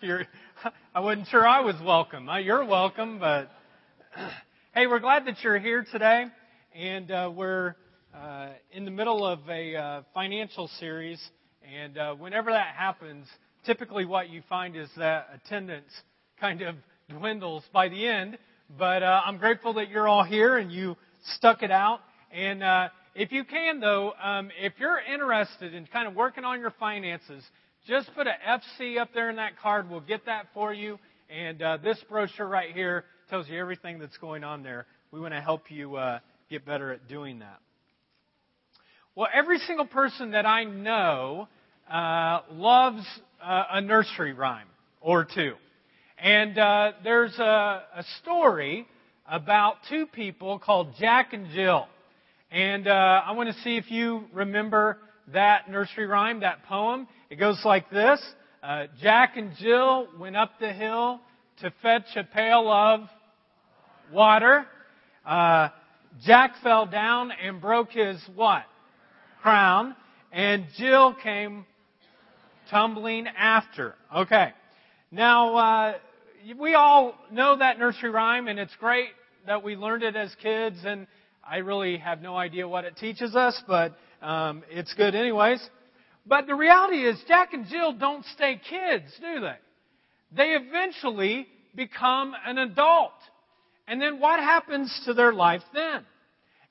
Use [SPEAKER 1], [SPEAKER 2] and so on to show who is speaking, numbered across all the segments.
[SPEAKER 1] You're, I wasn't sure I was welcome. Uh, you're welcome, but hey, we're glad that you're here today, and uh, we're uh, in the middle of a uh, financial series. And uh, whenever that happens, typically what you find is that attendance kind of dwindles by the end. But uh, I'm grateful that you're all here and you stuck it out. And uh, if you can, though, um, if you're interested in kind of working on your finances, just put a FC up there in that card. We'll get that for you. And uh, this brochure right here tells you everything that's going on there. We want to help you uh, get better at doing that. Well, every single person that I know uh, loves a nursery rhyme or two. And uh, there's a, a story about two people called Jack and Jill. And uh, I want to see if you remember that nursery rhyme, that poem. It goes like this uh, Jack and Jill went up the hill to fetch a pail of water. Uh, Jack fell down and broke his what? Crown. And Jill came tumbling after. Okay. Now, uh, we all know that nursery rhyme, and it's great that we learned it as kids, and I really have no idea what it teaches us, but um, it's good anyways. But the reality is, Jack and Jill don't stay kids, do they? They eventually become an adult. And then what happens to their life then?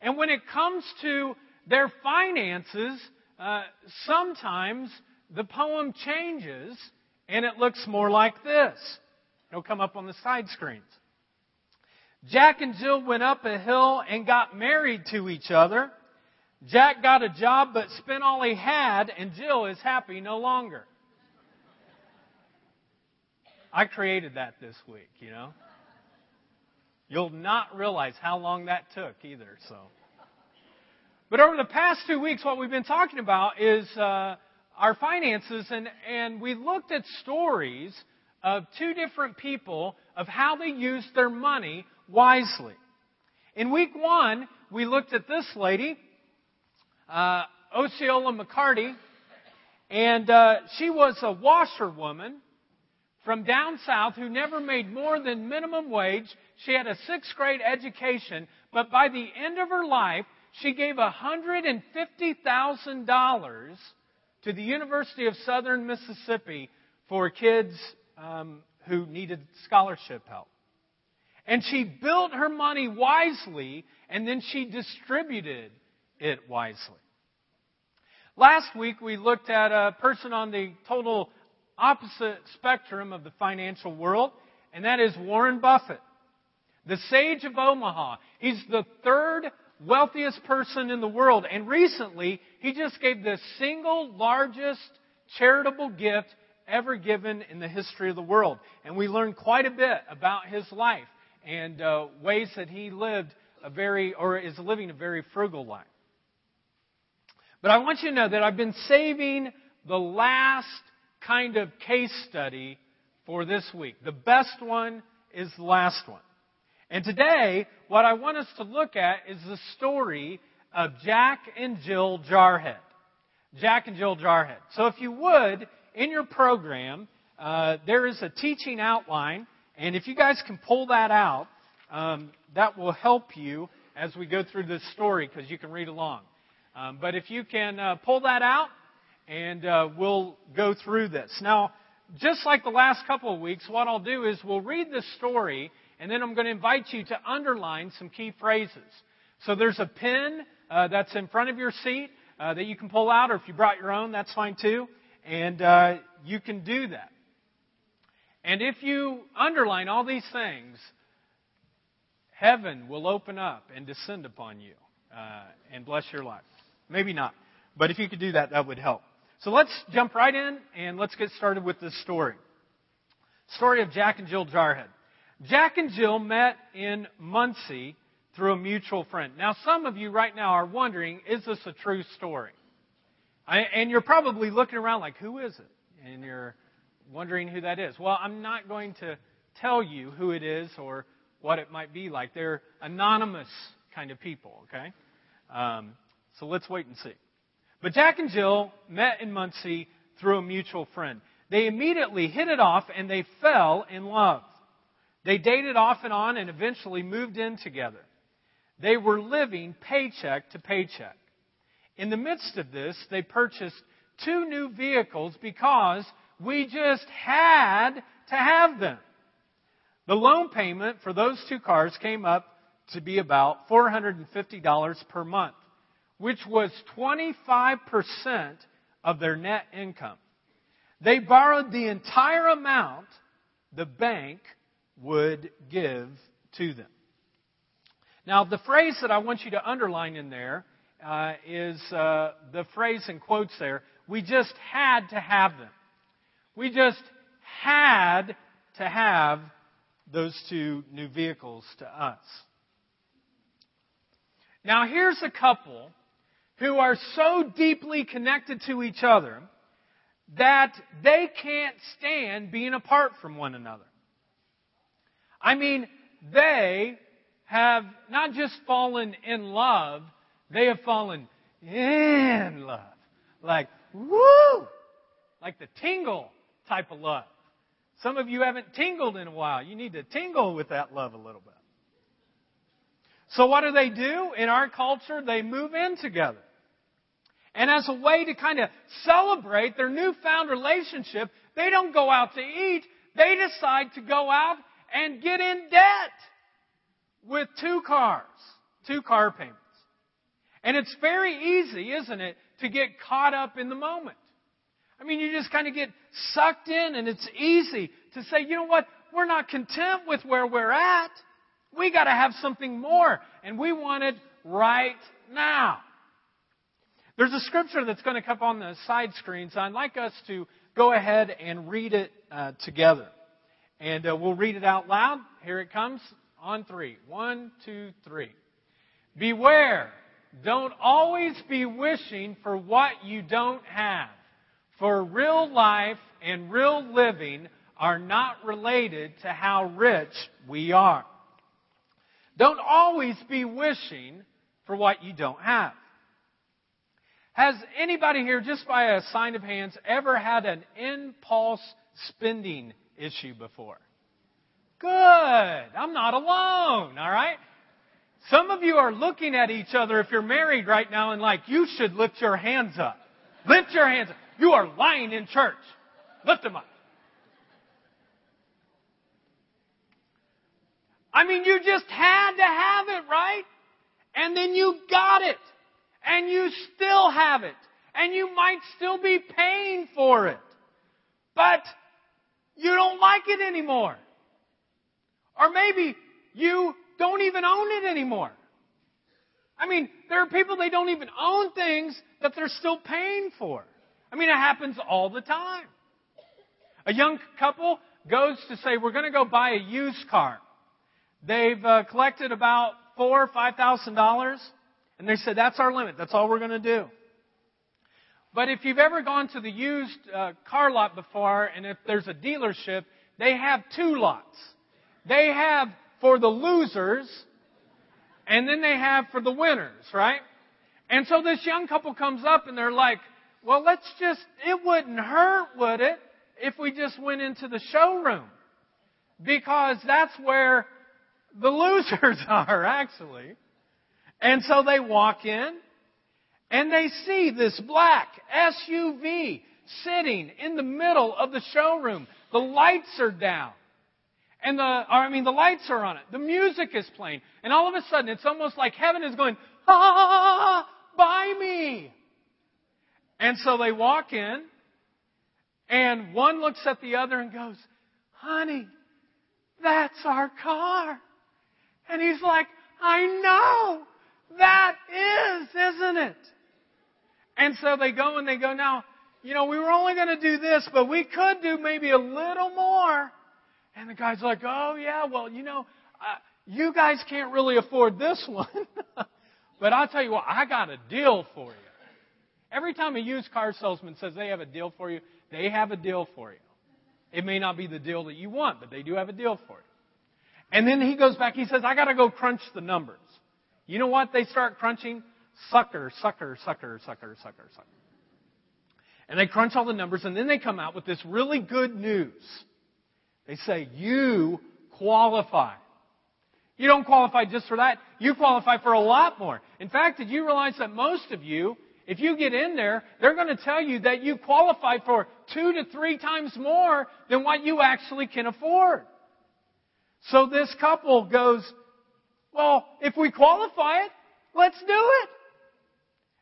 [SPEAKER 1] And when it comes to their finances, uh, sometimes the poem changes and it looks more like this. It'll come up on the side screens. Jack and Jill went up a hill and got married to each other. Jack got a job but spent all he had, and Jill is happy no longer. I created that this week, you know. You'll not realize how long that took either, so. But over the past two weeks, what we've been talking about is uh, our finances, and, and we looked at stories of two different people of how they used their money wisely. In week one, we looked at this lady, uh, Osceola McCarty, and uh, she was a washerwoman from down south who never made more than minimum wage. She had a sixth grade education, but by the end of her life, she gave $150,000 to the University of Southern Mississippi for kids um, who needed scholarship help. And she built her money wisely, and then she distributed it wisely. Last week, we looked at a person on the total opposite spectrum of the financial world, and that is Warren Buffett, the sage of Omaha. He's the third wealthiest person in the world, and recently, he just gave the single largest charitable gift ever given in the history of the world. And we learned quite a bit about his life and uh, ways that he lived a very, or is living a very frugal life. But I want you to know that I've been saving the last kind of case study for this week. The best one is the last one. And today, what I want us to look at is the story of Jack and Jill Jarhead. Jack and Jill Jarhead. So if you would, in your program, uh, there is a teaching outline, and if you guys can pull that out, um, that will help you as we go through this story because you can read along. Um, but if you can uh, pull that out, and uh, we'll go through this. Now, just like the last couple of weeks, what I'll do is we'll read the story, and then I'm going to invite you to underline some key phrases. So there's a pen uh, that's in front of your seat uh, that you can pull out, or if you brought your own, that's fine too. And uh, you can do that. And if you underline all these things, heaven will open up and descend upon you uh, and bless your life. Maybe not. But if you could do that, that would help. So let's jump right in and let's get started with this story. Story of Jack and Jill Jarhead. Jack and Jill met in Muncie through a mutual friend. Now, some of you right now are wondering, is this a true story? And you're probably looking around like, who is it? And you're wondering who that is. Well, I'm not going to tell you who it is or what it might be like. They're anonymous kind of people, okay? Um, so let's wait and see. But Jack and Jill met in Muncie through a mutual friend. they immediately hit it off and they fell in love. They dated off and on and eventually moved in together. They were living paycheck to paycheck. In the midst of this, they purchased two new vehicles because we just had to have them. The loan payment for those two cars came up to be about $450 per month, which was 25% of their net income. They borrowed the entire amount the bank would give to them. Now, the phrase that I want you to underline in there uh, is uh, the phrase in quotes there. We just had to have them. We just had to have those two new vehicles to us. Now, here's a couple who are so deeply connected to each other that they can't stand being apart from one another. I mean, they have not just fallen in love, they have fallen in love. Like, woo! Like the tingle type of love. Some of you haven't tingled in a while. You need to tingle with that love a little bit. So what do they do? In our culture, they move in together. And as a way to kind of celebrate their newfound relationship, they don't go out to eat. They decide to go out and get in debt with two cars, two car payments. And it's very easy, isn't it, to get caught up in the moment. I mean, you just kind of get sucked in and it's easy to say, you know what, we're not content with where we're at. We got to have something more, and we want it right now. There's a scripture that's going to come on the side screen, so I'd like us to go ahead and read it uh, together. And uh, we'll read it out loud. Here it comes on three. One, two, three. Beware. Don't always be wishing for what you don't have. For real life and real living are not related to how rich we are. Don't always be wishing for what you don't have. Has anybody here, just by a sign of hands, ever had an impulse spending issue before? Good. I'm not alone, all right? Some of you are looking at each other if you're married right now and like, you should lift your hands up. Lift your hands up. You are lying in church. Lift them up. I mean, you just had to have it, right? And then you got it. And you still have it. And you might still be paying for it. But you don't like it anymore. Or maybe you don't even own it anymore. I mean, there are people, they don't even own things that they're still paying for. I mean, it happens all the time. A young couple goes to say, we're going to go buy a used car. They've uh, collected about four or five thousand dollars, and they said that's our limit. That's all we're going to do. But if you've ever gone to the used uh, car lot before, and if there's a dealership, they have two lots. They have for the losers, and then they have for the winners, right? And so this young couple comes up and they're like, well, let's just, it wouldn't hurt, would it, if we just went into the showroom? Because that's where the losers are, actually. And so they walk in and they see this black SUV sitting in the middle of the showroom. The lights are down. And the, I mean, the lights are on it. The music is playing. And all of a sudden, it's almost like heaven is going, ah, buy me. And so they walk in, and one looks at the other and goes, honey, that's our car. And he's like, I know. That is, isn't it? And so they go and they go, now, you know, we were only going to do this, but we could do maybe a little more. And the guy's like, oh yeah, well, you know, uh, you guys can't really afford this one. but I'll tell you what, I got a deal for you. Every time a used car salesman says they have a deal for you, they have a deal for you. It may not be the deal that you want, but they do have a deal for you. And then he goes back, he says, I gotta go crunch the numbers. You know what they start crunching? Sucker, sucker, sucker, sucker, sucker, sucker. And they crunch all the numbers and then they come out with this really good news. They say, you qualify. You don't qualify just for that. You qualify for a lot more. In fact, did you realize that most of you, if you get in there, they're going to tell you that you qualify for two to three times more than what you actually can afford. So this couple goes, well, if we qualify it, let's do it.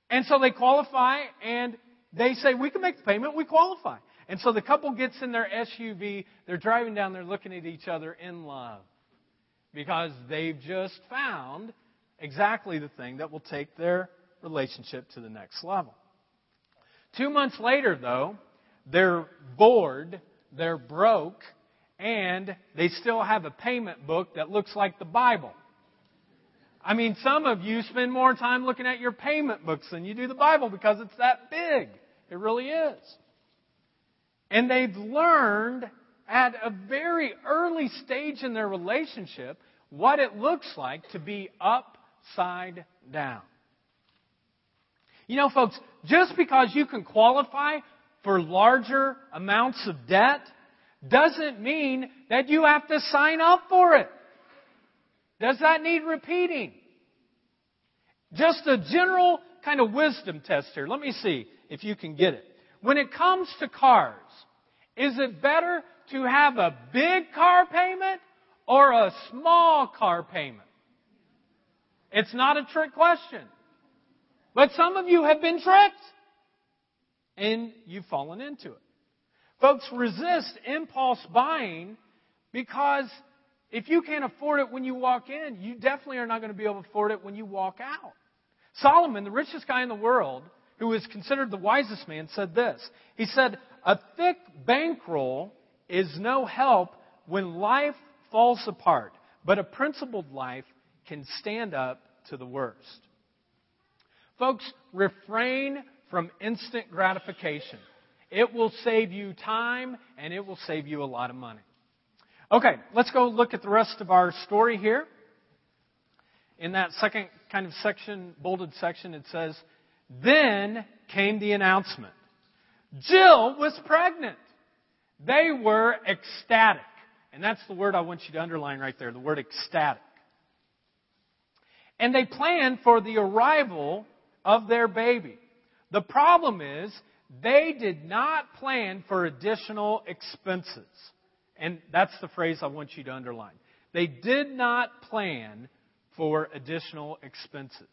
[SPEAKER 1] And so they qualify and they say, we can make the payment, we qualify. And so the couple gets in their SUV, they're driving down there looking at each other in love. Because they've just found exactly the thing that will take their relationship to the next level. Two months later, though, they're bored, they're broke, and they still have a payment book that looks like the Bible. I mean, some of you spend more time looking at your payment books than you do the Bible because it's that big. It really is. And they've learned at a very early stage in their relationship what it looks like to be upside down. You know, folks, just because you can qualify for larger amounts of debt doesn't mean that you have to sign up for it. Does that need repeating? Just a general kind of wisdom test here. Let me see if you can get it. When it comes to cars, is it better to have a big car payment or a small car payment? It's not a trick question. But some of you have been tricked and you've fallen into it. Folks, resist impulse buying because if you can't afford it when you walk in, you definitely are not going to be able to afford it when you walk out. Solomon, the richest guy in the world, who is considered the wisest man, said this. He said, A thick bankroll is no help when life falls apart, but a principled life can stand up to the worst. Folks, refrain from instant gratification. It will save you time and it will save you a lot of money. Okay, let's go look at the rest of our story here. In that second kind of section, bolded section, it says, Then came the announcement. Jill was pregnant. They were ecstatic. And that's the word I want you to underline right there, the word ecstatic. And they planned for the arrival of their baby. The problem is, they did not plan for additional expenses. And that's the phrase I want you to underline. They did not plan for additional expenses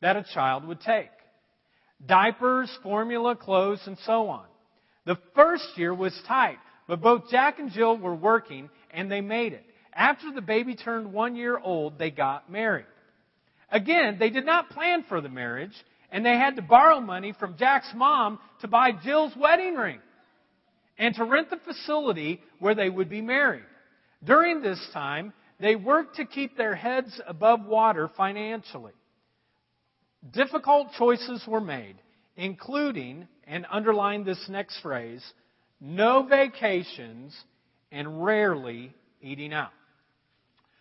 [SPEAKER 1] that a child would take diapers, formula, clothes, and so on. The first year was tight, but both Jack and Jill were working and they made it. After the baby turned one year old, they got married. Again, they did not plan for the marriage, and they had to borrow money from Jack's mom to buy Jill's wedding ring and to rent the facility where they would be married. During this time, they worked to keep their heads above water financially. Difficult choices were made, including, and underline this next phrase, no vacations and rarely eating out.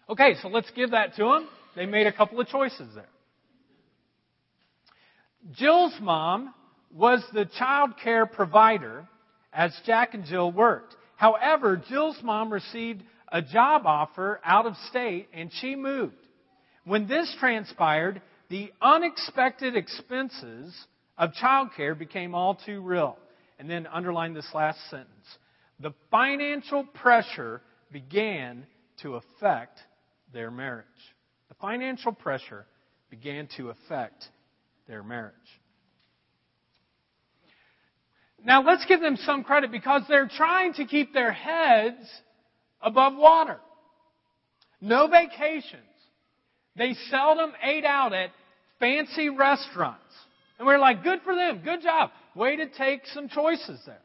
[SPEAKER 1] Okay, so let's give that to them. They made a couple of choices there. Jill's mom was the child care provider as Jack and Jill worked. However, Jill's mom received a job offer out of state and she moved. When this transpired, the unexpected expenses of childcare became all too real. And then underline this last sentence. The financial pressure began to affect their marriage. The financial pressure began to affect their marriage. Now let's give them some credit because they're trying to keep their heads above water. No vacations. They seldom ate out at fancy restaurants. And we're like, good for them, good job. Way to take some choices there.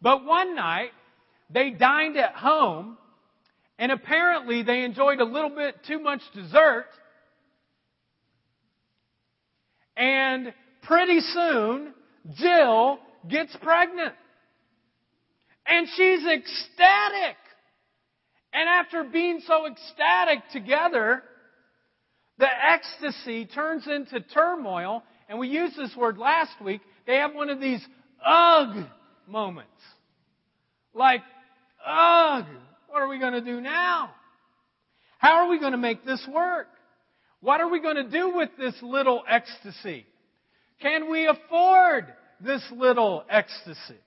[SPEAKER 1] But one night, they dined at home, and apparently they enjoyed a little bit too much dessert. And pretty soon, Jill gets pregnant. And she's ecstatic. And after being so ecstatic together, the ecstasy turns into turmoil. And we used this word last week. they have one of these ugh moments. Like, ugh, what are we going to do now? How are we going to make this work? What are we going to do with this little ecstasy? Can we afford this little ecstasy?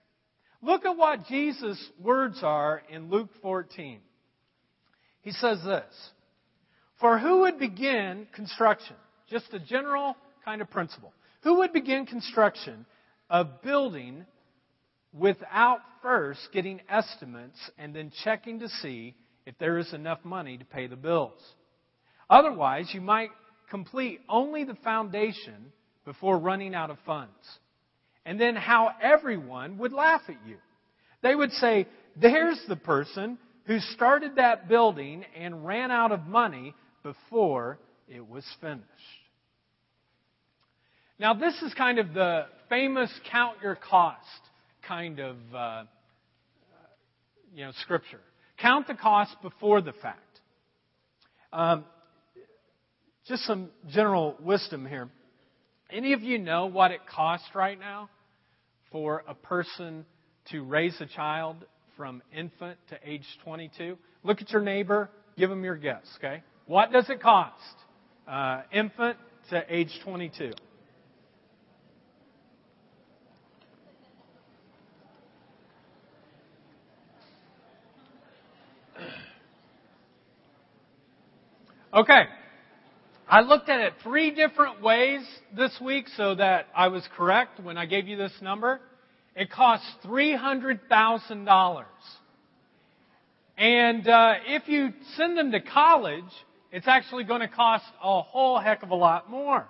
[SPEAKER 1] Look at what Jesus' words are in Luke 14. He says this For who would begin construction? Just a general kind of principle. Who would begin construction of building without first getting estimates and then checking to see if there is enough money to pay the bills? Otherwise, you might complete only the foundation before running out of funds. And then how everyone would laugh at you. They would say, There's the person who started that building and ran out of money before it was finished. Now, this is kind of the famous count your cost kind of uh, you know scripture. Count the cost before the fact. Um, just some general wisdom here. Any of you know what it costs right now for a person to raise a child from infant to age 22? Look at your neighbor, give them your guess, okay? What does it cost? Uh, infant to age 22. Okay. I looked at it three different ways this week so that I was correct when I gave you this number. It costs $300,000. And uh, if you send them to college, it's actually going to cost a whole heck of a lot more.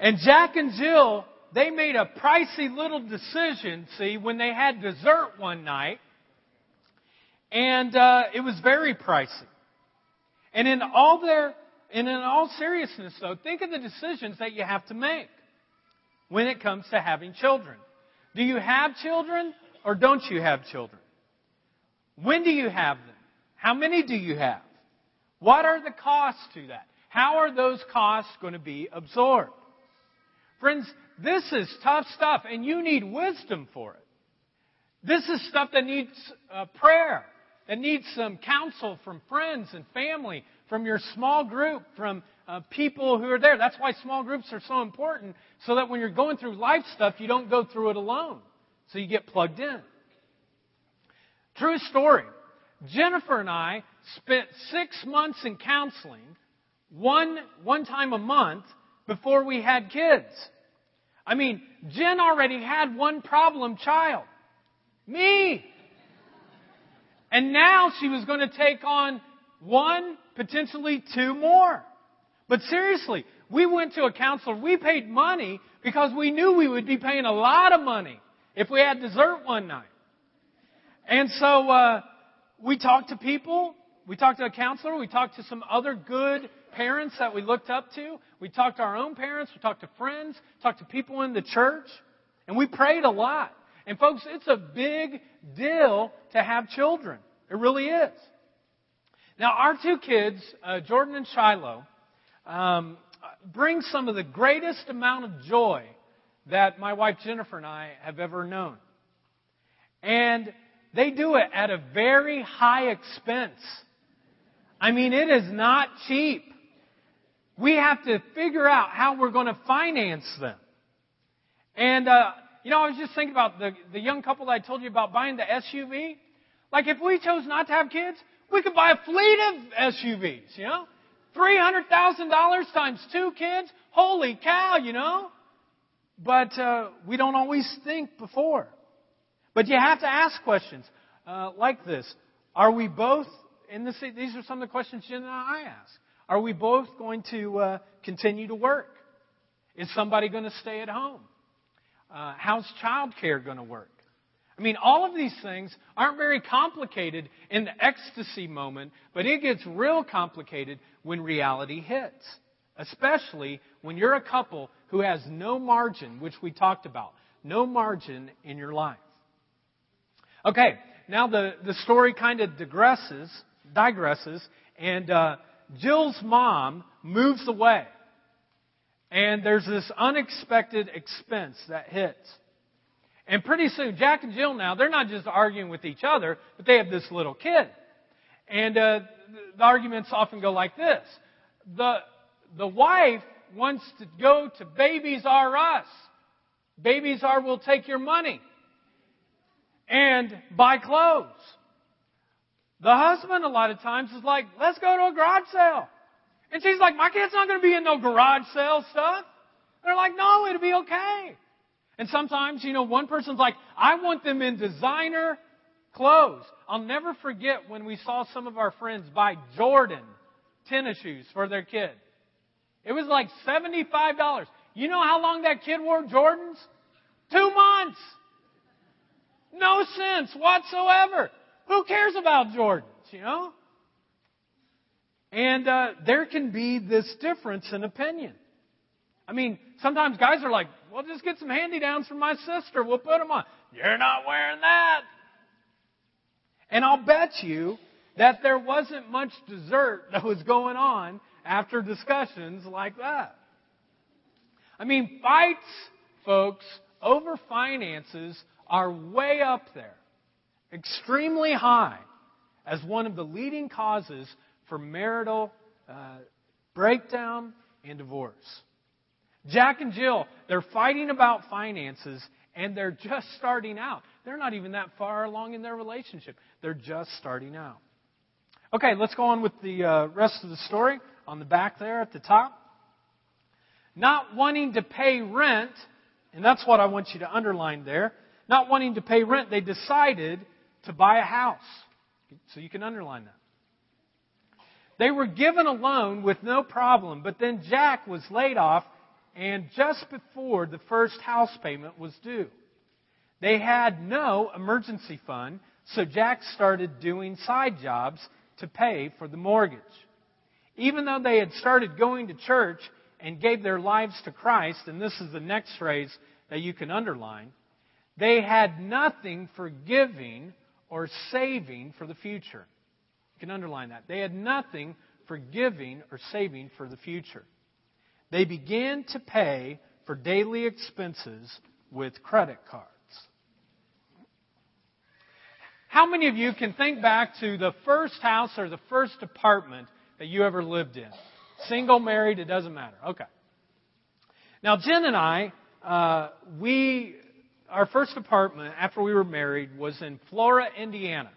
[SPEAKER 1] And Jack and Jill, they made a pricey little decision, see, when they had dessert one night. And uh, it was very pricey. And in all their, and in all seriousness though, think of the decisions that you have to make when it comes to having children. Do you have children or don't you have children? When do you have them? How many do you have? What are the costs to that? How are those costs going to be absorbed? Friends, this is tough stuff and you need wisdom for it. This is stuff that needs uh, prayer that needs some counsel from friends and family, from your small group, from uh, people who are there. That's why small groups are so important, so that when you're going through life stuff, you don't go through it alone. So you get plugged in. True story. Jennifer and I spent six months in counseling, one, one time a month, before we had kids. I mean, Jen already had one problem child. Me. And now she was going to take on one, potentially two more. But seriously, we went to a counselor. We paid money because we knew we would be paying a lot of money if we had dessert one night. And so uh, we talked to people. We talked to a counselor. We talked to some other good parents that we looked up to. We talked to our own parents. We talked to friends. Talked to people in the church. And we prayed a lot. And folks, it's a big deal to have children. It really is. Now, our two kids, uh, Jordan and Shiloh, um, bring some of the greatest amount of joy that my wife Jennifer and I have ever known. And they do it at a very high expense. I mean, it is not cheap. We have to figure out how we're going to finance them. And uh, you know, I was just thinking about the, the young couple that I told you about buying the SUV. Like, if we chose not to have kids, we could buy a fleet of SUVs, you know? $300,000 times two kids? Holy cow, you know? But uh, we don't always think before. But you have to ask questions uh, like this. Are we both, and this, these are some of the questions Jen and I ask. Are we both going to uh, continue to work? Is somebody going to stay at home? Uh, how's childcare going to work? I mean, all of these things aren't very complicated in the ecstasy moment, but it gets real complicated when reality hits. Especially when you're a couple who has no margin, which we talked about. No margin in your life. Okay, now the, the story kind of digresses, digresses, and uh, Jill's mom moves away. And there's this unexpected expense that hits. And pretty soon, Jack and Jill now, they're not just arguing with each other, but they have this little kid. And uh, the arguments often go like this. The, the wife wants to go to Babies R Us. Babies R will take your money and buy clothes. The husband, a lot of times, is like, let's go to a garage sale. And she's like, my kid's not going to be in no garage sale stuff. They're like, no, it'll be okay. And sometimes, you know, one person's like, I want them in designer clothes. I'll never forget when we saw some of our friends buy Jordan tennis shoes for their kid. It was like $75. You know how long that kid wore Jordans? Two months. No sense whatsoever. Who cares about Jordans, you know? And uh, there can be this difference in opinion. I mean, sometimes guys are like, well, just get some handy downs from my sister. We'll put them on. You're not wearing that. And I'll bet you that there wasn't much dessert that was going on after discussions like that. I mean, fights, folks, over finances are way up there, extremely high, as one of the leading causes for marital uh, breakdown and divorce. Jack and Jill, they're fighting about finances and they're just starting out. They're not even that far along in their relationship. They're just starting out. Okay, let's go on with the uh, rest of the story on the back there at the top. Not wanting to pay rent, and that's what I want you to underline there. Not wanting to pay rent, they decided to buy a house. So you can underline that. They were given a loan with no problem, but then Jack was laid off and just before the first house payment was due. They had no emergency fund, so Jack started doing side jobs to pay for the mortgage. Even though they had started going to church and gave their lives to Christ, and this is the next phrase that you can underline, they had nothing for giving or saving for the future. You can underline that. They had nothing for giving or saving for the future. They began to pay for daily expenses with credit cards. How many of you can think back to the first house or the first apartment that you ever lived in? Single, married, it doesn't matter. Okay. Now, Jen and I, uh, we, our first apartment after we were married was in Flora, Indiana.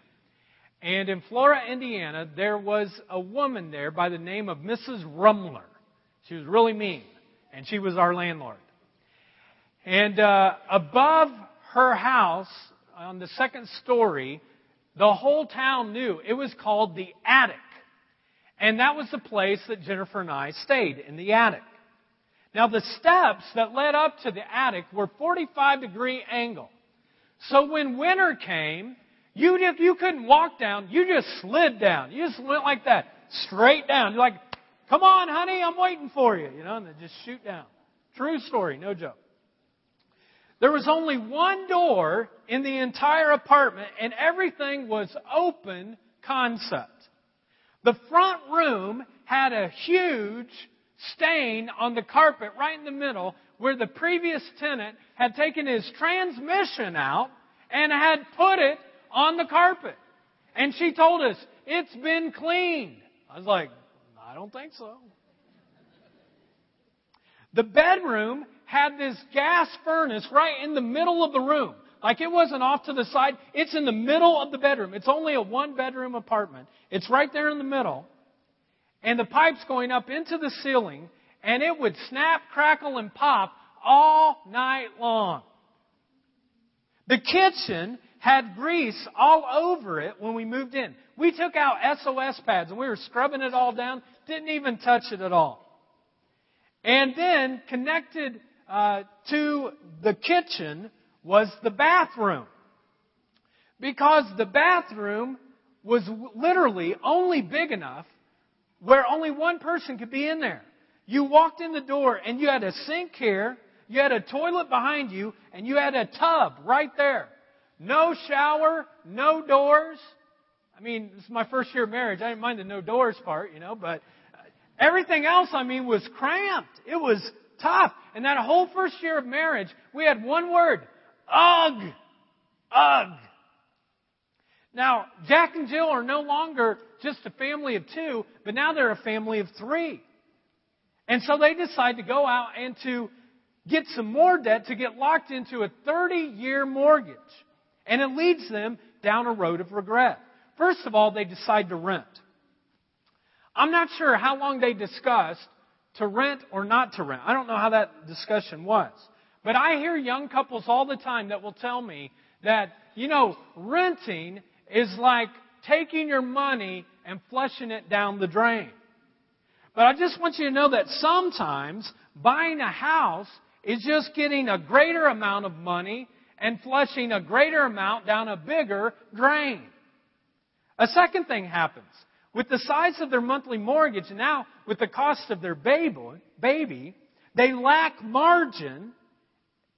[SPEAKER 1] And in Flora, Indiana, there was a woman there by the name of Mrs. Rumler. She was really mean, and she was our landlord. And uh, above her house, on the second story, the whole town knew it was called the attic. And that was the place that Jennifer and I stayed, in the attic. Now the steps that led up to the attic were 45 degree angle. So when winter came, you, you couldn't walk down, you just slid down. You just went like that, straight down. You're like, come on honey, I'm waiting for you, you know, and then just shoot down. True story, no joke. There was only one door in the entire apartment and everything was open concept. The front room had a huge stain on the carpet right in the middle where the previous tenant had taken his transmission out and had put it on the carpet. And she told us, it's been cleaned. I was like, I don't think so. The bedroom had this gas furnace right in the middle of the room. Like it wasn't off to the side. It's in the middle of the bedroom. It's only a one bedroom apartment. It's right there in the middle. And the pipe's going up into the ceiling and it would snap, crackle, and pop all night long. The kitchen had grease all over it when we moved in. We took out SOS pads and we were scrubbing it all down. Didn't even touch it at all. And then connected uh, to the kitchen was the bathroom. Because the bathroom was literally only big enough where only one person could be in there. You walked in the door and you had a sink here, you had a toilet behind you, and you had a tub right there. No shower, no doors. I mean, this is my first year of marriage. I didn't mind the no doors part, you know, but everything else, I mean, was cramped. It was tough. And that whole first year of marriage, we had one word. Ugh. Ugh. Now, Jack and Jill are no longer just a family of two, but now they're a family of three. And so they decide to go out and to get some more debt to get locked into a 30 year mortgage. And it leads them down a road of regret. First of all, they decide to rent. I'm not sure how long they discussed to rent or not to rent. I don't know how that discussion was. But I hear young couples all the time that will tell me that, you know, renting is like taking your money and flushing it down the drain. But I just want you to know that sometimes buying a house is just getting a greater amount of money and flushing a greater amount down a bigger drain. A second thing happens. With the size of their monthly mortgage, now with the cost of their baby, they lack margin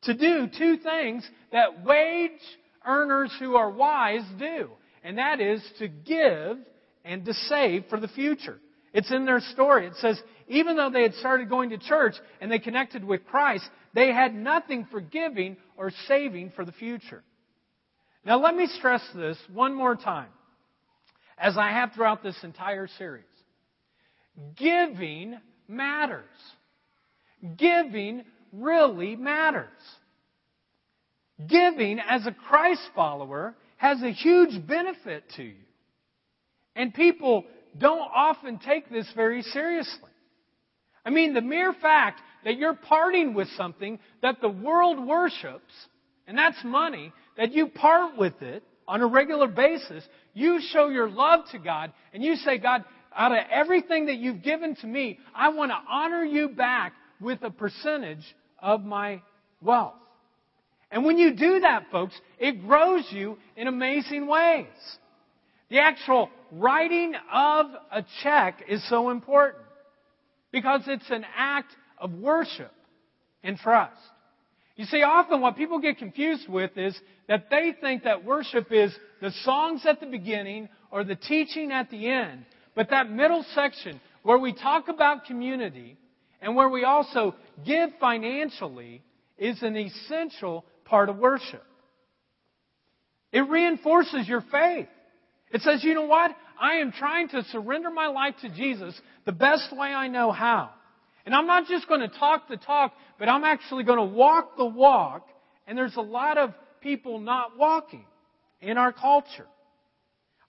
[SPEAKER 1] to do two things that wage earners who are wise do and that is to give and to save for the future. It's in their story. It says, even though they had started going to church and they connected with Christ, they had nothing for giving or saving for the future. Now let me stress this one more time, as I have throughout this entire series. Giving matters. Giving really matters. Giving as a Christ follower has a huge benefit to you. And people don't often take this very seriously. I mean, the mere fact that you're parting with something that the world worships, and that's money, that you part with it on a regular basis, you show your love to God, and you say, God, out of everything that you've given to me, I want to honor you back with a percentage of my wealth. And when you do that, folks, it grows you in amazing ways. The actual writing of a check is so important because it's an act of worship and trust. You see, often what people get confused with is that they think that worship is the songs at the beginning or the teaching at the end. But that middle section where we talk about community and where we also give financially is an essential part of worship. It reinforces your faith. It says, you know what? I am trying to surrender my life to Jesus the best way I know how. And I'm not just going to talk the talk, but I'm actually going to walk the walk. And there's a lot of people not walking in our culture.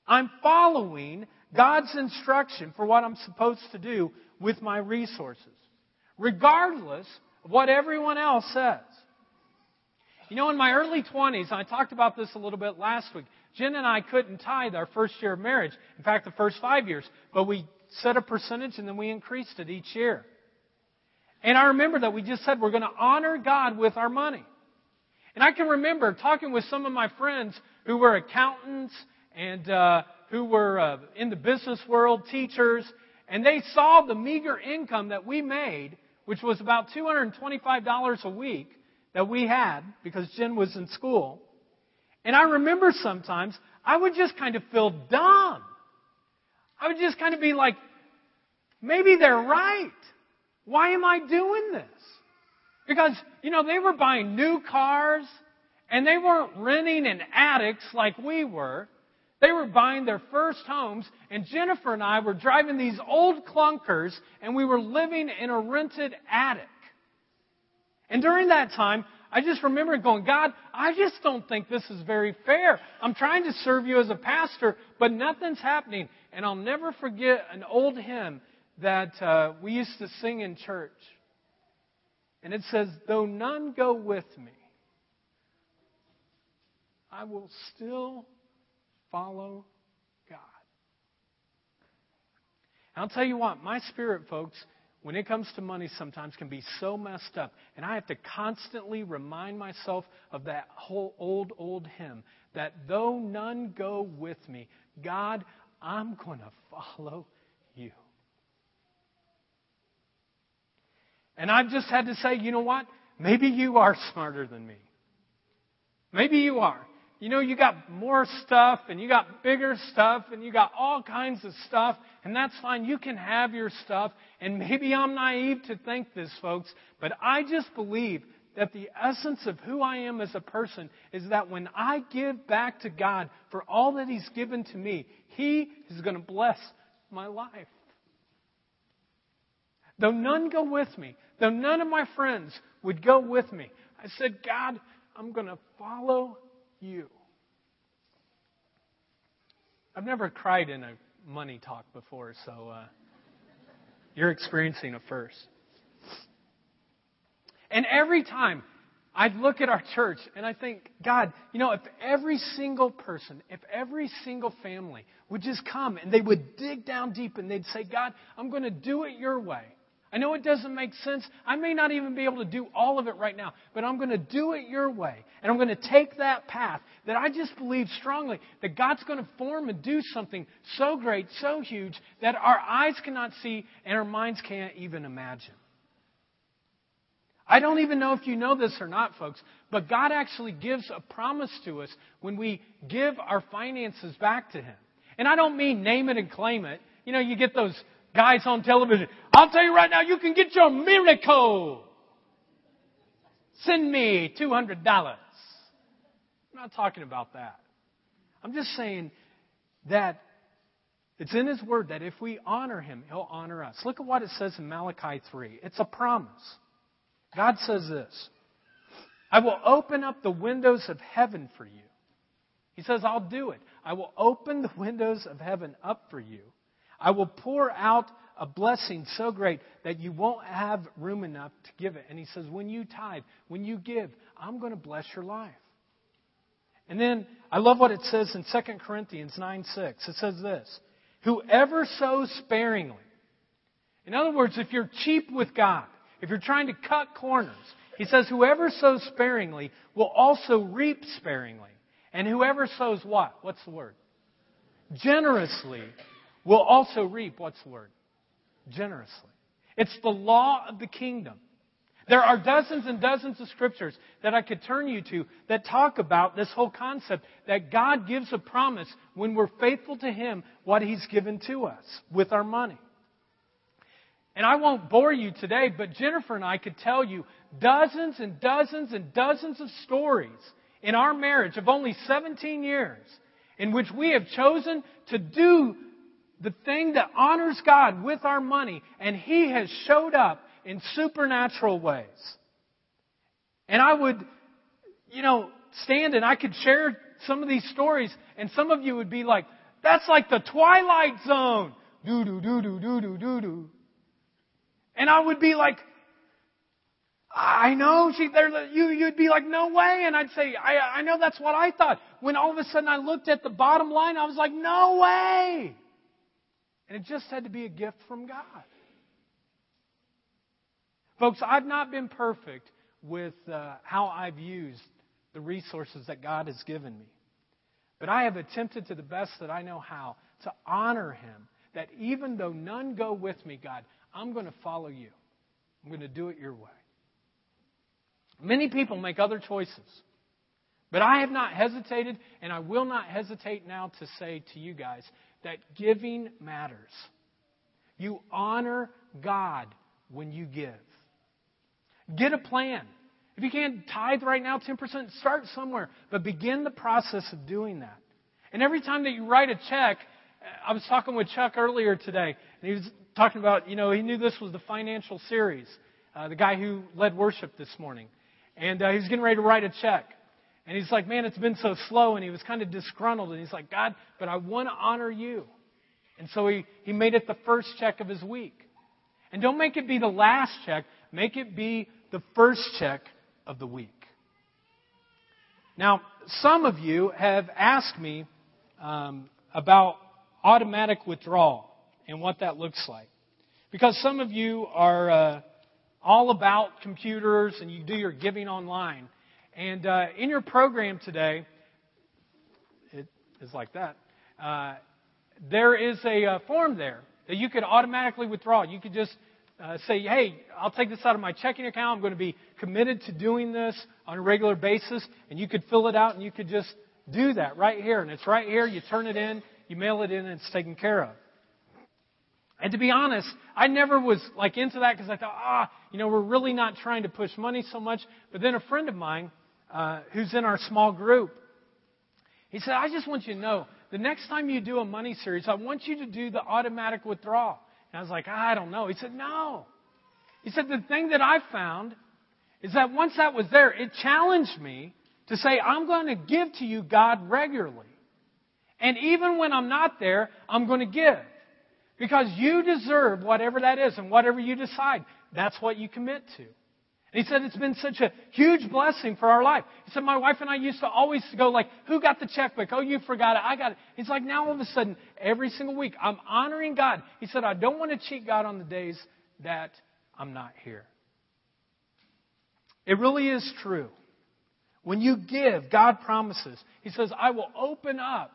[SPEAKER 1] I'm following God's instruction for what I'm supposed to do with my resources, regardless of what everyone else says. You know, in my early 20s, I talked about this a little bit last week, Jen and I couldn't tithe our first year of marriage. In fact, the first five years. But we set a percentage and then we increased it each year. And I remember that we just said we're going to honor God with our money. And I can remember talking with some of my friends who were accountants and uh, who were uh, in the business world, teachers, and they saw the meager income that we made, which was about $225 a week, that we had because Jen was in school. And I remember sometimes I would just kind of feel dumb. I would just kind of be like, maybe they're right. Why am I doing this? Because, you know, they were buying new cars and they weren't renting in attics like we were. They were buying their first homes and Jennifer and I were driving these old clunkers and we were living in a rented attic. And during that time, I just remember going, God, I just don't think this is very fair. I'm trying to serve you as a pastor, but nothing's happening. And I'll never forget an old hymn that uh, we used to sing in church. And it says, Though none go with me, I will still follow God. And I'll tell you what, my spirit, folks, when it comes to money sometimes can be so messed up. And I have to constantly remind myself of that whole old, old hymn that though none go with me, God, I'm going to follow you. And I've just had to say, you know what? Maybe you are smarter than me. Maybe you are. you know, you got more stuff and you got bigger stuff and you got all kinds of stuff, and that's fine. You can have your stuff. And maybe I'm naive to think this, folks, but I just believe that the essence of who I am as a person is that when I give back to God for all that He's given to me, He is going to bless my life. Though none go with me, though none of my friends would go with me, I said, God, I'm going to follow you. I've never cried in a money talk before, so uh, you're experiencing a first. And every time I look at our church and I think, God, you know, if every single person, if every single family would just come and they would dig down deep and they'd say, God, I'm going to do it your way. I know it doesn't make sense. I may not even be able to do all of it right now, but I'm going to do it your way. And I'm going to take that path that I just believe strongly that God's going to form and do something so great, so huge, that our eyes cannot see and our minds can't even imagine. I don't even know if you know this or not, folks, but God actually gives a promise to us when we give our finances back to Him. And I don't mean name it and claim it. You know, you get those guys on television. I'll tell you right now, you can get your miracle. Send me $200. I'm not talking about that. I'm just saying that it's in His Word that if we honor Him, He'll honor us. Look at what it says in Malachi 3. It's a promise. God says this I will open up the windows of heaven for you. He says, I'll do it. I will open the windows of heaven up for you I will pour out a blessing so great that you won't have room enough to give it. And he says, when you tithe, when you give, I'm going to bless your life. And then I love what it says in 2 Corinthians 9 6. It says this Whoever sows sparingly. In other words, if you're cheap with God, if you're trying to cut corners, he says, whoever sows sparingly will also reap sparingly. And whoever sows what? What's the word? Generously will also reap, what's word? Generously. It's the law of the kingdom. There are dozens and dozens of scriptures that I could turn you to that talk about this whole concept that God gives a promise when we're faithful to Him what He's given to us with our money. And I won't bore you today, but Jennifer and I could tell you dozens and dozens and dozens of stories in our marriage of only 17 years in which we have chosen to do the thing that honors God with our money, and He has showed up in supernatural ways. And I would, you know, stand and I could share some of these stories, and some of you would be like, that's like the Twilight Zone. Doo doo doo doo doo doo doo doo. And I would be like, I know she, there, you, you'd be like, no way. And I'd say, I, I know that's what I thought. When all of a sudden I looked at the bottom line, I was like, no way. And it just had to be a gift from God. Folks, I've not been perfect with uh, how I've used the resources that God has given me. But I have attempted to the best that I know how to honor Him. That even though none go with me, God, I'm going to follow you. I'm going to do it your way. Many people make other choices. But I have not hesitated, and I will not hesitate now to say to you guys that giving matters. You honor God when you give. Get a plan. If you can't tithe right now, 10%, start somewhere. But begin the process of doing that. And every time that you write a check, I was talking with Chuck earlier today, and he was talking about, you know, he knew this was the financial series, uh, the guy who led worship this morning. And uh, he was getting ready to write a check. And he's like, man, it's been so slow. And he was kind of disgruntled. And he's like, God, but I want to honor you. And so he, he made it the first check of his week. And don't make it be the last check. Make it be the first check of the week. Now, some of you have asked me um, about automatic withdrawal and what that looks like. Because some of you are uh, all about computers and you do your giving online. And uh, in your program today, it is like that. Uh, there is a uh, form there that you could automatically withdraw. You could just uh, say, hey, I'll take this out of my checking account. I'm going to be committed to doing this on a regular basis. And you could fill it out and you could just do that right here. And it's right here. You turn it in, you mail it in, and it's taken care of. And to be honest, I never was like into that because I thought, ah, you know, we're really not trying to push money so much. But then a friend of mine, uh, who's in our small group, he said, I just want you to know, the next time you do a money series, I want you to do the automatic withdrawal. And I was like, I don't know. He said, no. He said, the thing that I found is that once that was there, it challenged me to say, I'm going to give to you, God, regularly. And even when I'm not there, I'm going to give. Because you deserve whatever that is and whatever you decide. That's what you commit to. And he said it's been such a huge blessing for our life. He said my wife and I used to always go like, who got the checkbook? Oh, you forgot it. I got it. He's like, now all of a sudden, every single week, I'm honoring God. He said, I don't want to cheat God on the days that I'm not here. It really is true. When you give, God promises. He says, I will open up.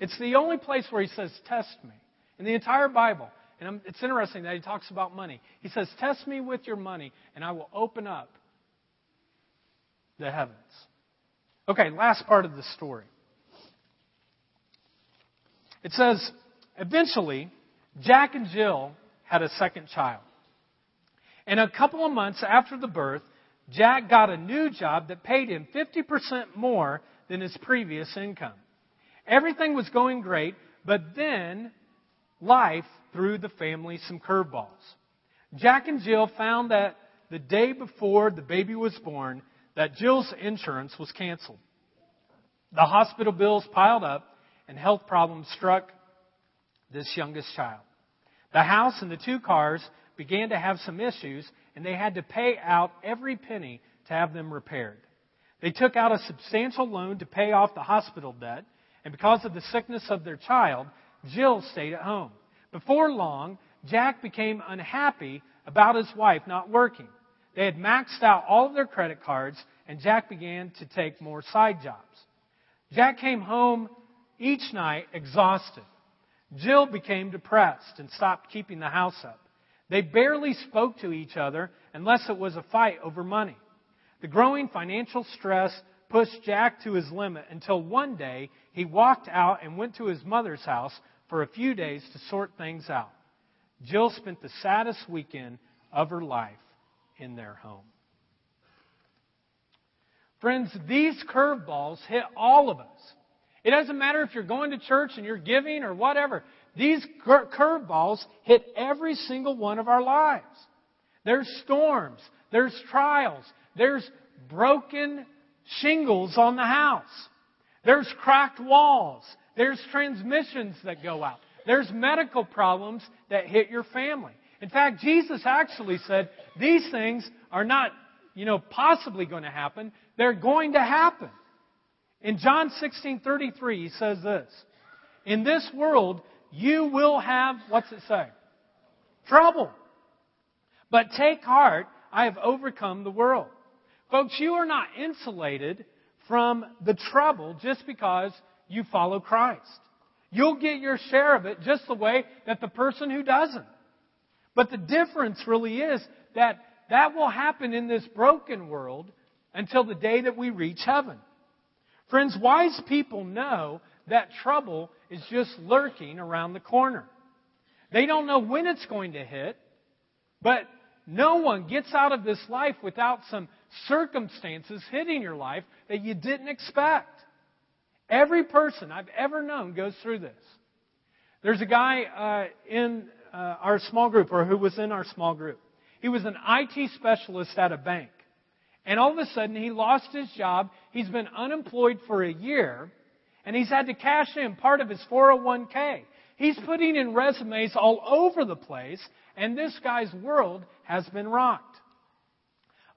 [SPEAKER 1] It's the only place where He says, test me. In the entire Bible. And it's interesting that He talks about money. He says, test me with your money, and I will open up the heavens. Okay, last part of the story. It says, eventually, Jack and Jill had a second child. And a couple of months after the birth, Jack got a new job that paid him 50% more than his previous income. Everything was going great, but then life threw the family some curveballs. Jack and Jill found that the day before the baby was born, that Jill's insurance was canceled. The hospital bills piled up and health problems struck this youngest child. The house and the two cars began to have some issues and they had to pay out every penny to have them repaired. They took out a substantial loan to pay off the hospital debt, and because of the sickness of their child, Jill stayed at home. Before long, Jack became unhappy about his wife not working. They had maxed out all of their credit cards, and Jack began to take more side jobs. Jack came home each night exhausted. Jill became depressed and stopped keeping the house up. They barely spoke to each other unless it was a fight over money. The growing financial stress pushed Jack to his limit until one day he walked out and went to his mother's house for a few days to sort things out. Jill spent the saddest weekend of her life in their home. Friends, these curveballs hit all of us. It doesn't matter if you're going to church and you're giving or whatever. These curveballs hit every single one of our lives. There's storms. There's trials. There's broken shingles on the house. There's cracked walls. There's transmissions that go out. There's medical problems that hit your family. In fact, Jesus actually said these things are not, you know, possibly going to happen. They're going to happen. In John 16:33, he says this: "In this world you will have, what's it say? Trouble. But take heart, I have overcome the world. Folks, you are not insulated from the trouble just because you follow Christ. You'll get your share of it just the way that the person who doesn't. But the difference really is that that will happen in this broken world until the day that we reach heaven. Friends, wise people know that trouble is just lurking around the corner. They don't know when it's going to hit, but no one gets out of this life without some circumstances hitting your life that you didn't expect. Every person I've ever known goes through this. There's a guy uh, in uh, our small group, or who was in our small group. He was an IT specialist at a bank. And all of a sudden, he lost his job. He's been unemployed for a year and he's had to cash in part of his 401k. He's putting in resumes all over the place, and this guy's world has been rocked.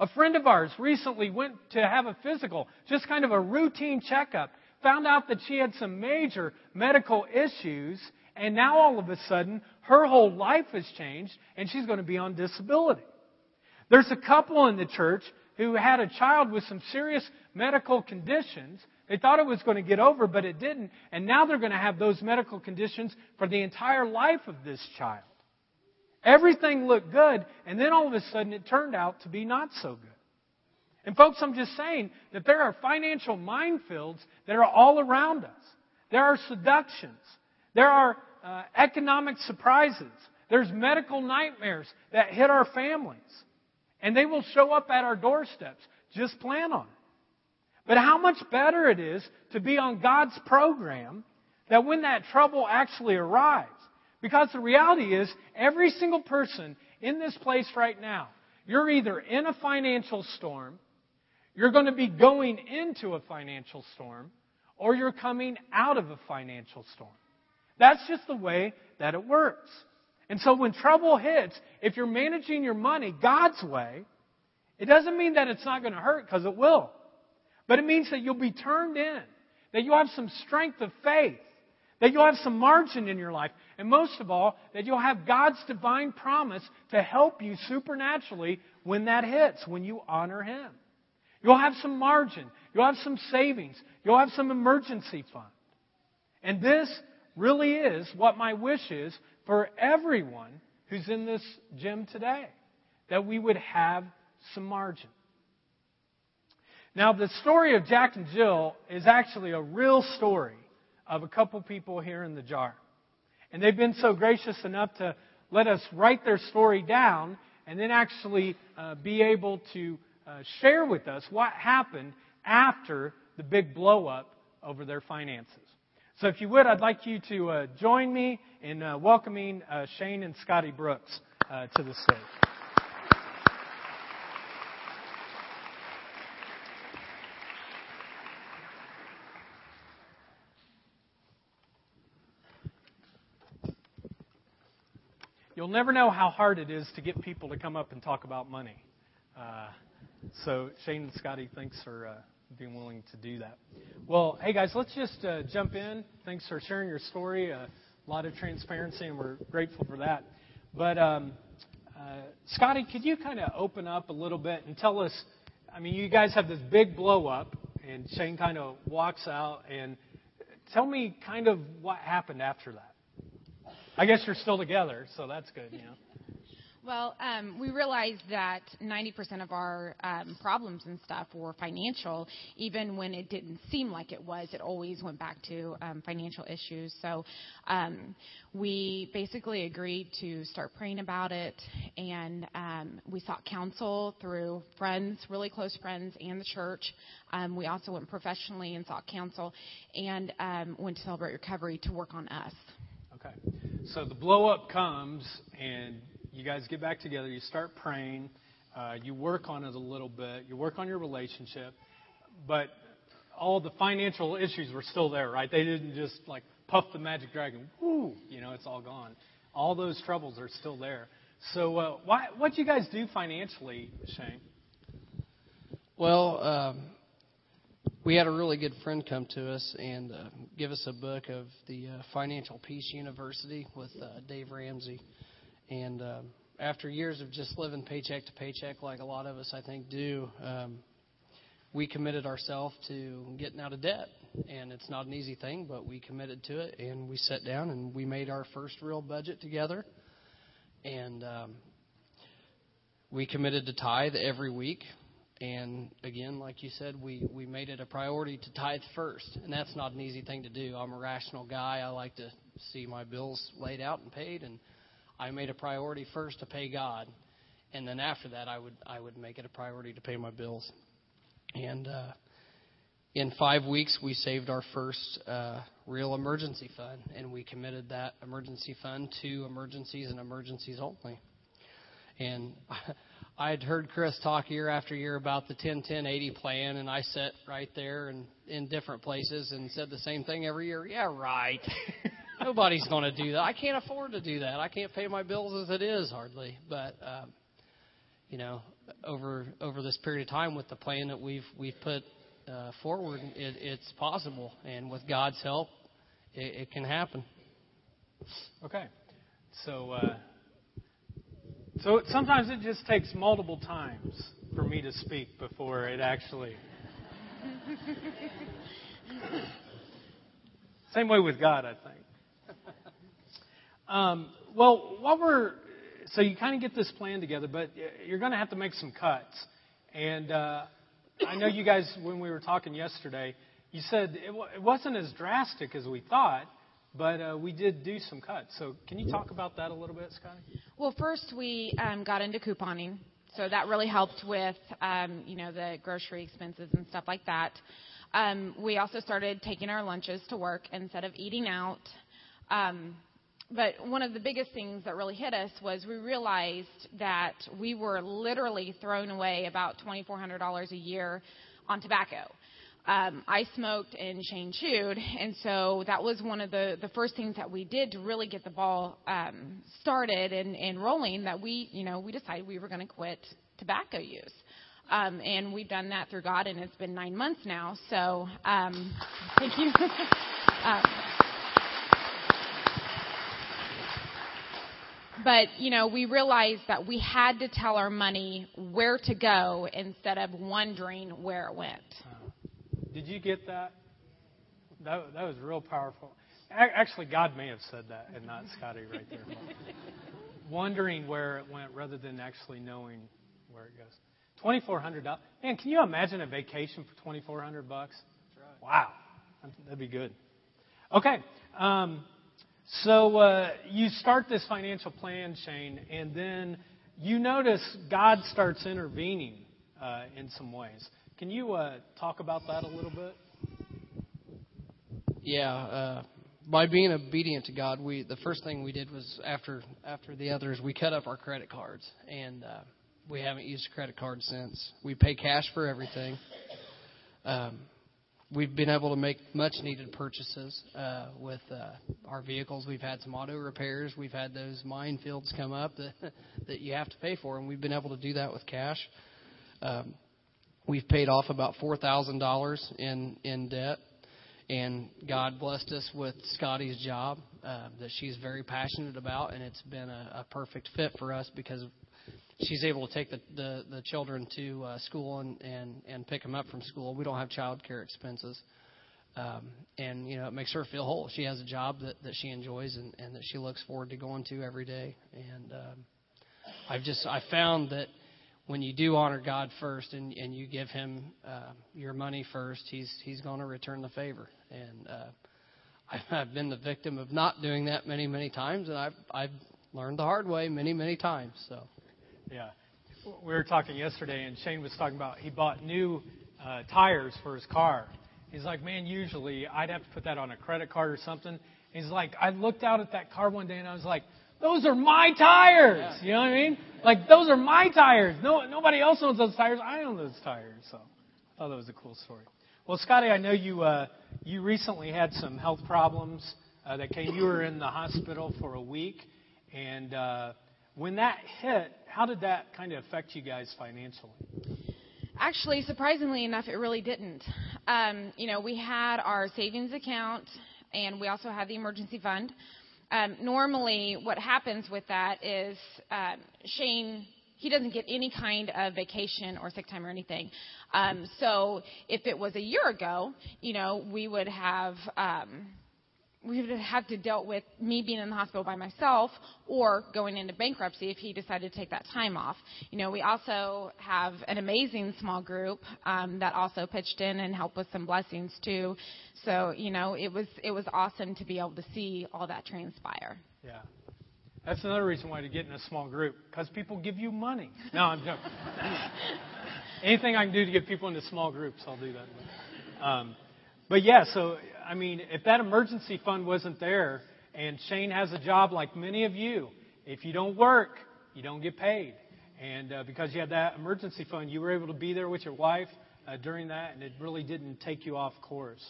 [SPEAKER 1] A friend of ours recently went to have a physical, just kind of a routine checkup, found out that she had some major medical issues, and now all of a sudden, her whole life has changed, and she's going to be on disability. There's a couple in the church who had a child with some serious medical conditions, they thought it was going to get over, but it didn't. And now they're going to have those medical conditions for the entire life of this child. Everything looked good, and then all of a sudden it turned out to be not so good. And folks, I'm just saying that there are financial minefields that are all around us. There are seductions. There are uh, economic surprises. There's medical nightmares that hit our families. And they will show up at our doorsteps. Just plan on it. But how much better it is to be on God's program that when that trouble actually arrives. Because the reality is, every single person in this place right now, you're either in a financial storm, you're going to be going into a financial storm, or you're coming out of a financial storm. That's just the way that it works. And so when trouble hits, if you're managing your money God's way, it doesn't mean that it's not going to hurt because it will. But it means that you'll be turned in, that you'll have some strength of faith, that you'll have some margin in your life, and most of all, that you'll have God's divine promise to help you supernaturally when that hits, when you honor Him. You'll have some margin. You'll have some savings. You'll have some emergency fund. And this really is what my wish is for everyone who's in this gym today. That we would have some margin. Now, the story of Jack and Jill is actually a real story of a couple people here in the jar. And they've been so gracious enough to let us write their story down and then actually uh, be able to uh, share with us what happened after the big blow up over their finances. So, if you would, I'd like you to uh, join me in uh, welcoming uh, Shane and Scotty Brooks uh, to the stage. You'll never know how hard it is to get people to come up and talk about money. Uh, so Shane and Scotty, thanks for uh, being willing to do that. Well, hey guys, let's just uh, jump in. Thanks for sharing your story. Uh, a lot of transparency, and we're grateful for that. But um, uh, Scotty, could you kind of open up a little bit and tell us? I mean, you guys have this big blow up, and Shane kind of walks out, and tell me kind of what happened after that. I guess you're still together, so that's good, you know.
[SPEAKER 2] Well, um, we realized that 90% of our um, problems and stuff were financial. Even when it didn't seem like it was, it always went back to um, financial issues. So um, we basically agreed to start praying about it, and um, we sought counsel through friends, really close friends, and the church. Um, we also went professionally and sought counsel, and um, went to Celebrate Recovery to work on us.
[SPEAKER 1] Okay. So the blow up comes, and you guys get back together, you start praying, uh, you work on it a little bit, you work on your relationship, but all the financial issues were still there, right? They didn't just like puff the magic dragon, whoo, you know, it's all gone. All those troubles are still there. So, uh, why, what do you guys do financially, Shane?
[SPEAKER 3] Well, um, we had a really good friend come to us and uh, give us a book of the uh, Financial Peace University with uh, Dave Ramsey. And um, after years of just living paycheck to paycheck, like a lot of us, I think, do, um, we committed ourselves to getting out of debt. And it's not an easy thing, but we committed to it. And we sat down and we made our first real budget together. And um, we committed to tithe every week. And again, like you said, we, we made it a priority to tithe first. And that's not an easy thing to do. I'm a rational guy. I like to see my bills laid out and paid. And I made a priority first to pay God, and then after that, I would I would make it a priority to pay my bills. And uh, in five weeks, we saved our first uh, real emergency fund, and we committed that emergency fund to emergencies and emergencies only. And I had heard Chris talk year after year about the 10 10 80 plan, and I sat right there and in different places and said the same thing every year. Yeah, right. Nobody's going to do that. I can't afford to do that. I can't pay my bills as it is hardly. But um, you know, over over this period of time, with the plan that we've we've put uh, forward, it, it's possible, and with God's help, it, it can happen.
[SPEAKER 1] Okay, so uh, so sometimes it just takes multiple times for me to speak before it actually. Same way with God, I think. Um, well, what we're so you kind of get this plan together, but you're going to have to make some cuts. And uh, I know you guys, when we were talking yesterday, you said it, it wasn't as drastic as we thought, but uh, we did do some cuts. So can you talk about that a little bit, Scotty?
[SPEAKER 2] Well, first we um, got into couponing, so that really helped with um, you know the grocery expenses and stuff like that. Um, we also started taking our lunches to work instead of eating out. Um, but one of the biggest things that really hit us was we realized that we were literally throwing away about $2,400 a year on tobacco. Um, I smoked and Shane chewed, and so that was one of the, the first things that we did to really get the ball um, started and, and rolling. That we, you know, we decided we were going to quit tobacco use, um, and we've done that through God, and it's been nine months now. So um, thank you. um, but you know we realized that we had to tell our money where to go instead of wondering where it went
[SPEAKER 1] did you get that? That, that was real powerful. Actually god may have said that and not scotty right there. Wondering where it went rather than actually knowing where it goes. $2400 man can you imagine a vacation for 2400 bucks? Wow. That'd be good. Okay um, so uh, you start this financial plan, Shane, and then you notice God starts intervening uh, in some ways. Can you uh, talk about that a little bit?
[SPEAKER 3] Yeah, uh, by being obedient to God, we the first thing we did was after after the others, we cut up our credit cards, and uh, we haven't used a credit card since. We pay cash for everything. Um, we've been able to make much needed purchases uh, with uh, our vehicles. We've had some auto repairs. We've had those minefields come up that that you have to pay for, and we've been able to do that with cash. Um, we've paid off about four thousand dollars in in debt, and God blessed us with Scotty's job uh, that she's very passionate about, and it's been a, a perfect fit for us because she's able to take the the, the children to uh, school and, and and pick them up from school. We don't have child care expenses, um, and you know it makes her feel whole. She has a job that that she enjoys and, and that she looks forward to going to every day. And um, I've just I found that when you do honor God first and and you give Him uh, your money first, He's He's going to return the favor. And uh, I've been the victim of not doing that many many times, and I've I've learned the hard way many many times. So.
[SPEAKER 1] Yeah. We were talking yesterday, and Shane was talking about he bought new uh, tires for his car. He's like, man, usually I'd have to put that on a credit card or something. He's like, I looked out at that car one day and I was like, those are my tires. You know what I mean? Like those are my tires. No, nobody else owns those tires. I own those tires. So I thought that was a cool story. Well, Scotty, I know you uh, you recently had some health problems uh, that came. You were in the hospital for a week, and uh, when that hit, how did that kind of affect you guys financially?
[SPEAKER 2] Actually, surprisingly enough, it really didn't. Um, you know, we had our savings account and we also had the emergency fund. Um, normally, what happens with that is um, Shane he doesn't get any kind of vacation or sick time or anything. Um, so if it was a year ago, you know, we would have um, we would have to dealt with me being in the hospital by myself or going into bankruptcy if he decided to take that time off. You know, we also have an amazing small group um, that also pitched in and helped with some blessings too. So, you know, it was it was awesome to be able to see all that transpire.
[SPEAKER 1] Yeah. That's another reason why to get in a small group because people give you money. No, I'm joking. Anything I can do to get people into small groups, I'll do that. Um, but yeah, so I mean, if that emergency fund wasn't there, and Shane has a job like many of you, if you don't work, you don't get paid. And uh, because you had that emergency fund, you were able to be there with your wife uh, during that, and it really didn't take you off course.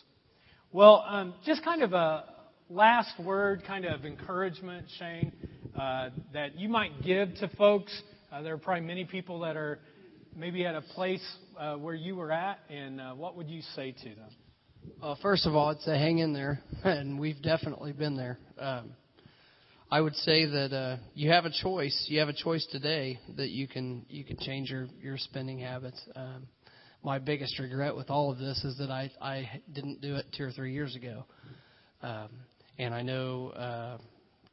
[SPEAKER 1] Well, um, just kind of a last word, kind of encouragement, Shane, uh, that you might give to folks. Uh, there are probably many people that are maybe at a place uh, where you were at, and uh, what would you say to them?
[SPEAKER 3] Well, first of all, I'd say hang in there, and we've definitely been there. Um, I would say that uh, you have a choice. You have a choice today that you can you can change your your spending habits. Um, my biggest regret with all of this is that I I didn't do it two or three years ago, um, and I know. Uh,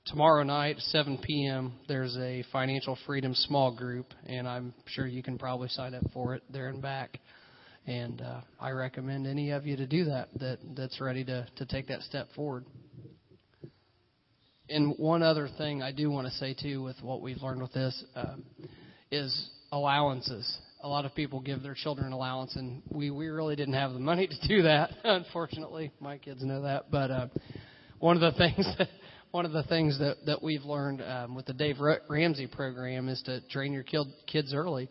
[SPEAKER 3] tomorrow night, 7 p.m., there's a financial freedom small group, and I'm sure you can probably sign up for it there and back And uh, I recommend any of you to do that that that's ready to to take that step forward. And one other thing I do want to say too, with what we've learned with this, um, is allowances. A lot of people give their children allowance, and we we really didn't have the money to do that. Unfortunately, my kids know that. But uh, one of the things that one of the things that that we've learned um, with the Dave Ramsey program is to train your kids early.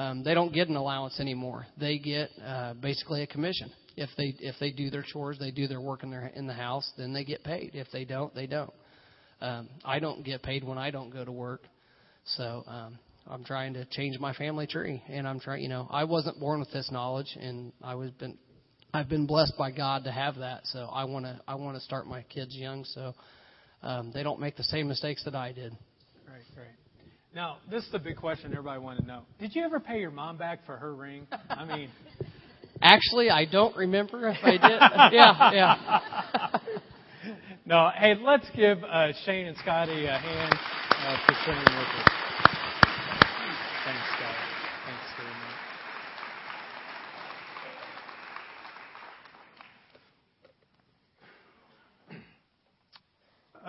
[SPEAKER 3] Um, they don't get an allowance anymore. They get uh, basically a commission. If they if they do their chores, they do their work in their in the house, then they get paid. If they don't, they don't. Um, I don't get paid when I don't go to work, so um, I'm trying to change my family tree, and I'm trying. You know, I wasn't born with this knowledge, and I was been, I've been blessed by God to have that. So I want to, I want to start my kids young, so um, they don't make the same mistakes that I did.
[SPEAKER 1] Right, right. Now, this is the big question everybody wanted to know. Did you ever pay your mom back for her ring? I mean,
[SPEAKER 3] actually, I don't remember if I did. yeah, yeah.
[SPEAKER 1] no, hey, let's give uh, Shane and Scotty a hand uh, for singing with us. Thanks, Scotty. Thanks very much.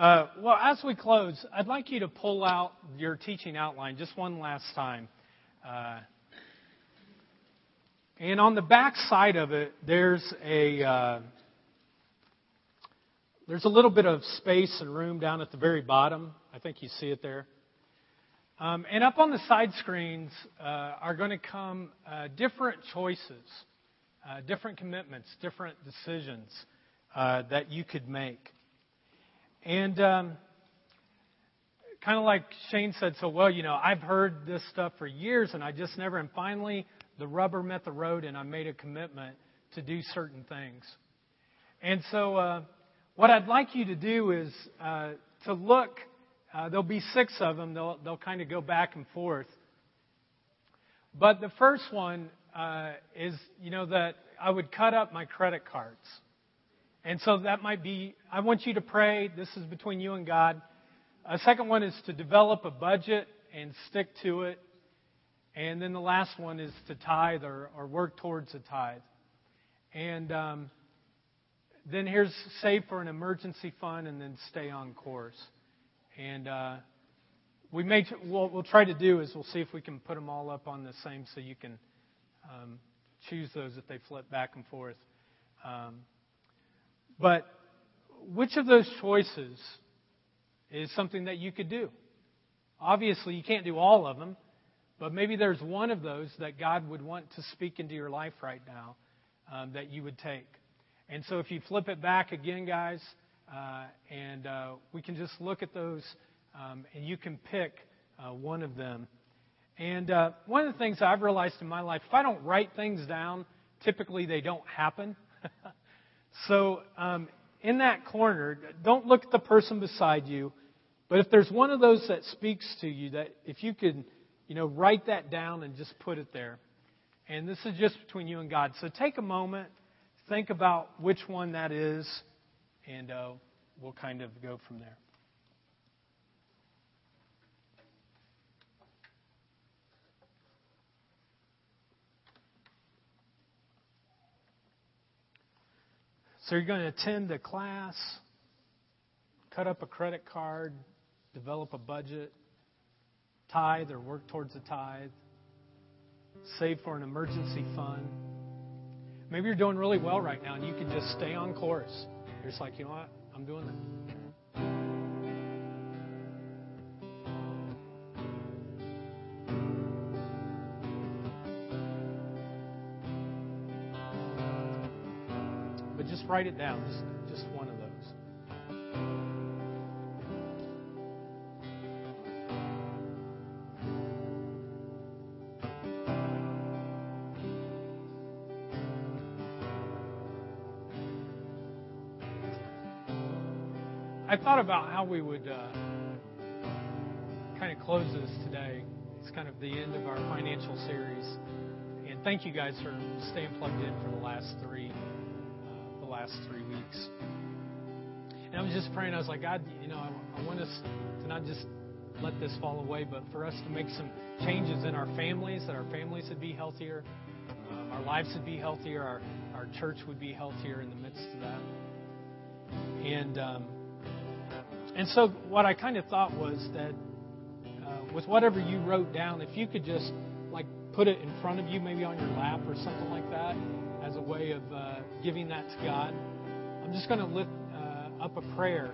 [SPEAKER 1] Uh, well, as we close, I'd like you to pull out your teaching outline just one last time. Uh, and on the back side of it, there's a uh, there's a little bit of space and room down at the very bottom. I think you see it there. Um, and up on the side screens uh, are going to come uh, different choices, uh, different commitments, different decisions that you could make. And um, kind of like Shane said so well, you know, I've heard this stuff for years and I just never, and finally the rubber met the road and I made a commitment to do certain things. And so uh, what I'd like you to do is uh, to look. Uh, there'll be six of them. They'll they'll kind of go back and forth. But the first one uh, is, you know, that I would cut up my credit cards. And so that might be. I want you to pray. This is between you and God. A second one is to develop a budget and stick to it. And then the last one is to tithe or, or work towards a tithe. And um, then here's save for an emergency fund and then stay on course. And uh, we may what we'll try to do is we'll see if we can put them all up on the same so you can um, choose those if they flip back and forth. Um, but which of those choices is something that you could do? Obviously, you can't do all of them, but maybe there's one of those that God would want to speak into your life right now um, that you would take. And so if you flip it back again, guys, uh, and uh, we can just look at those, um, and you can pick uh, one of them. And uh, one of the things I've realized in my life, if I don't write things down, typically they don't happen. so um, in that corner, don't look at the person beside you, but if there's one of those that speaks to you, that if you could, you know, write that down and just put it there. And this is just between you and God. So take a moment think about which one that is, and uh, we'll kind of go from there. So you're going to attend a class, cut up a credit card, develop a budget, tithe or work towards a tithe, save for an emergency fund. Maybe you're doing really well right now and you can just stay on course. You're just like, you know what? I'm doing that. But just write it down, just, just one of those. I thought about how we would uh, kind of close this today. It's kind of the end of our financial series, and thank you guys for staying plugged in for the last three, last three weeks. And I was just praying. I was like, God, you know, I, I want us to not just let this fall away, but for us to make some changes in our families, that our families would be healthier, um, our lives would be healthier, our, our church would be healthier in the midst of that. And um, and so what I kind of thought was that uh, with whatever you wrote down, if you could just like put it in front of you, maybe on your lap or something like that, as a way of uh, giving that to God. I'm just going to lift uh, up a prayer,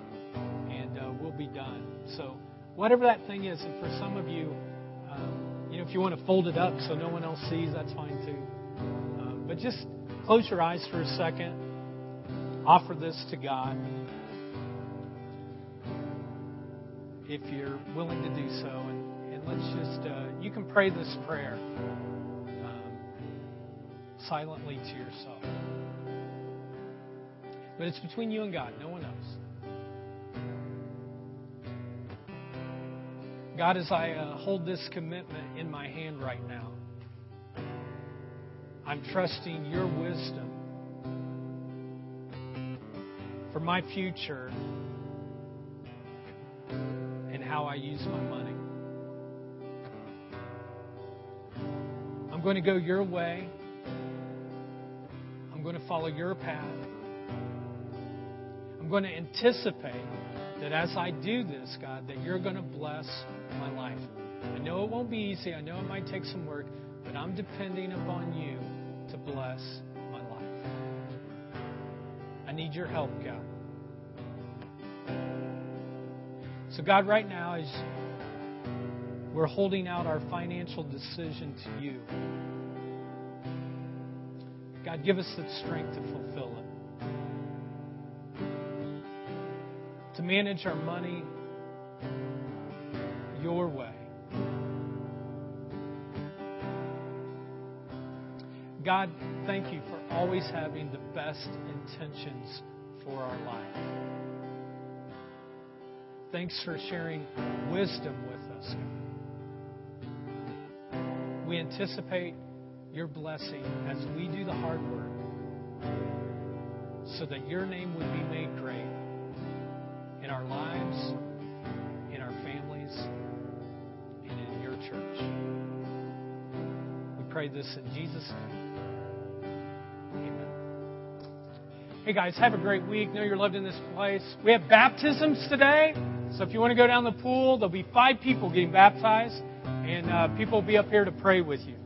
[SPEAKER 1] and uh, we'll be done. So whatever that thing is, and for some of you, um, you know, if you want to fold it up so no one else sees, that's fine too. Um, but just close your eyes for a second. Offer this to God. If you're willing to do so, and, and let's just, uh, you can pray this prayer silently to yourself. But it's between you and God, no one else. God, as I uh, hold this commitment in my hand right now, I'm trusting your wisdom for my future and how I use my money. I'm going to go your way. Going to follow your path. I'm going to anticipate that as I do this, God, that you're going to bless my life. I know it won't be easy. I know it might take some work, but I'm depending upon you to bless my life. I need your help, God. So, God, right now, as we're holding out our financial decision to you, God, give us the strength to fulfill it. To manage our money your way. God, thank you for always having the best intentions for our life. Thanks for sharing wisdom with us. We anticipate your blessing as we do the hard work so that your name would be made great in our lives, in our families, and in your church. We pray this in Jesus' name. Amen. Hey guys, have a great week. Know you're loved in this place. We have baptisms today. So if you want to go down the pool, there'll be five people getting baptized, and uh, people will be up here to pray with you.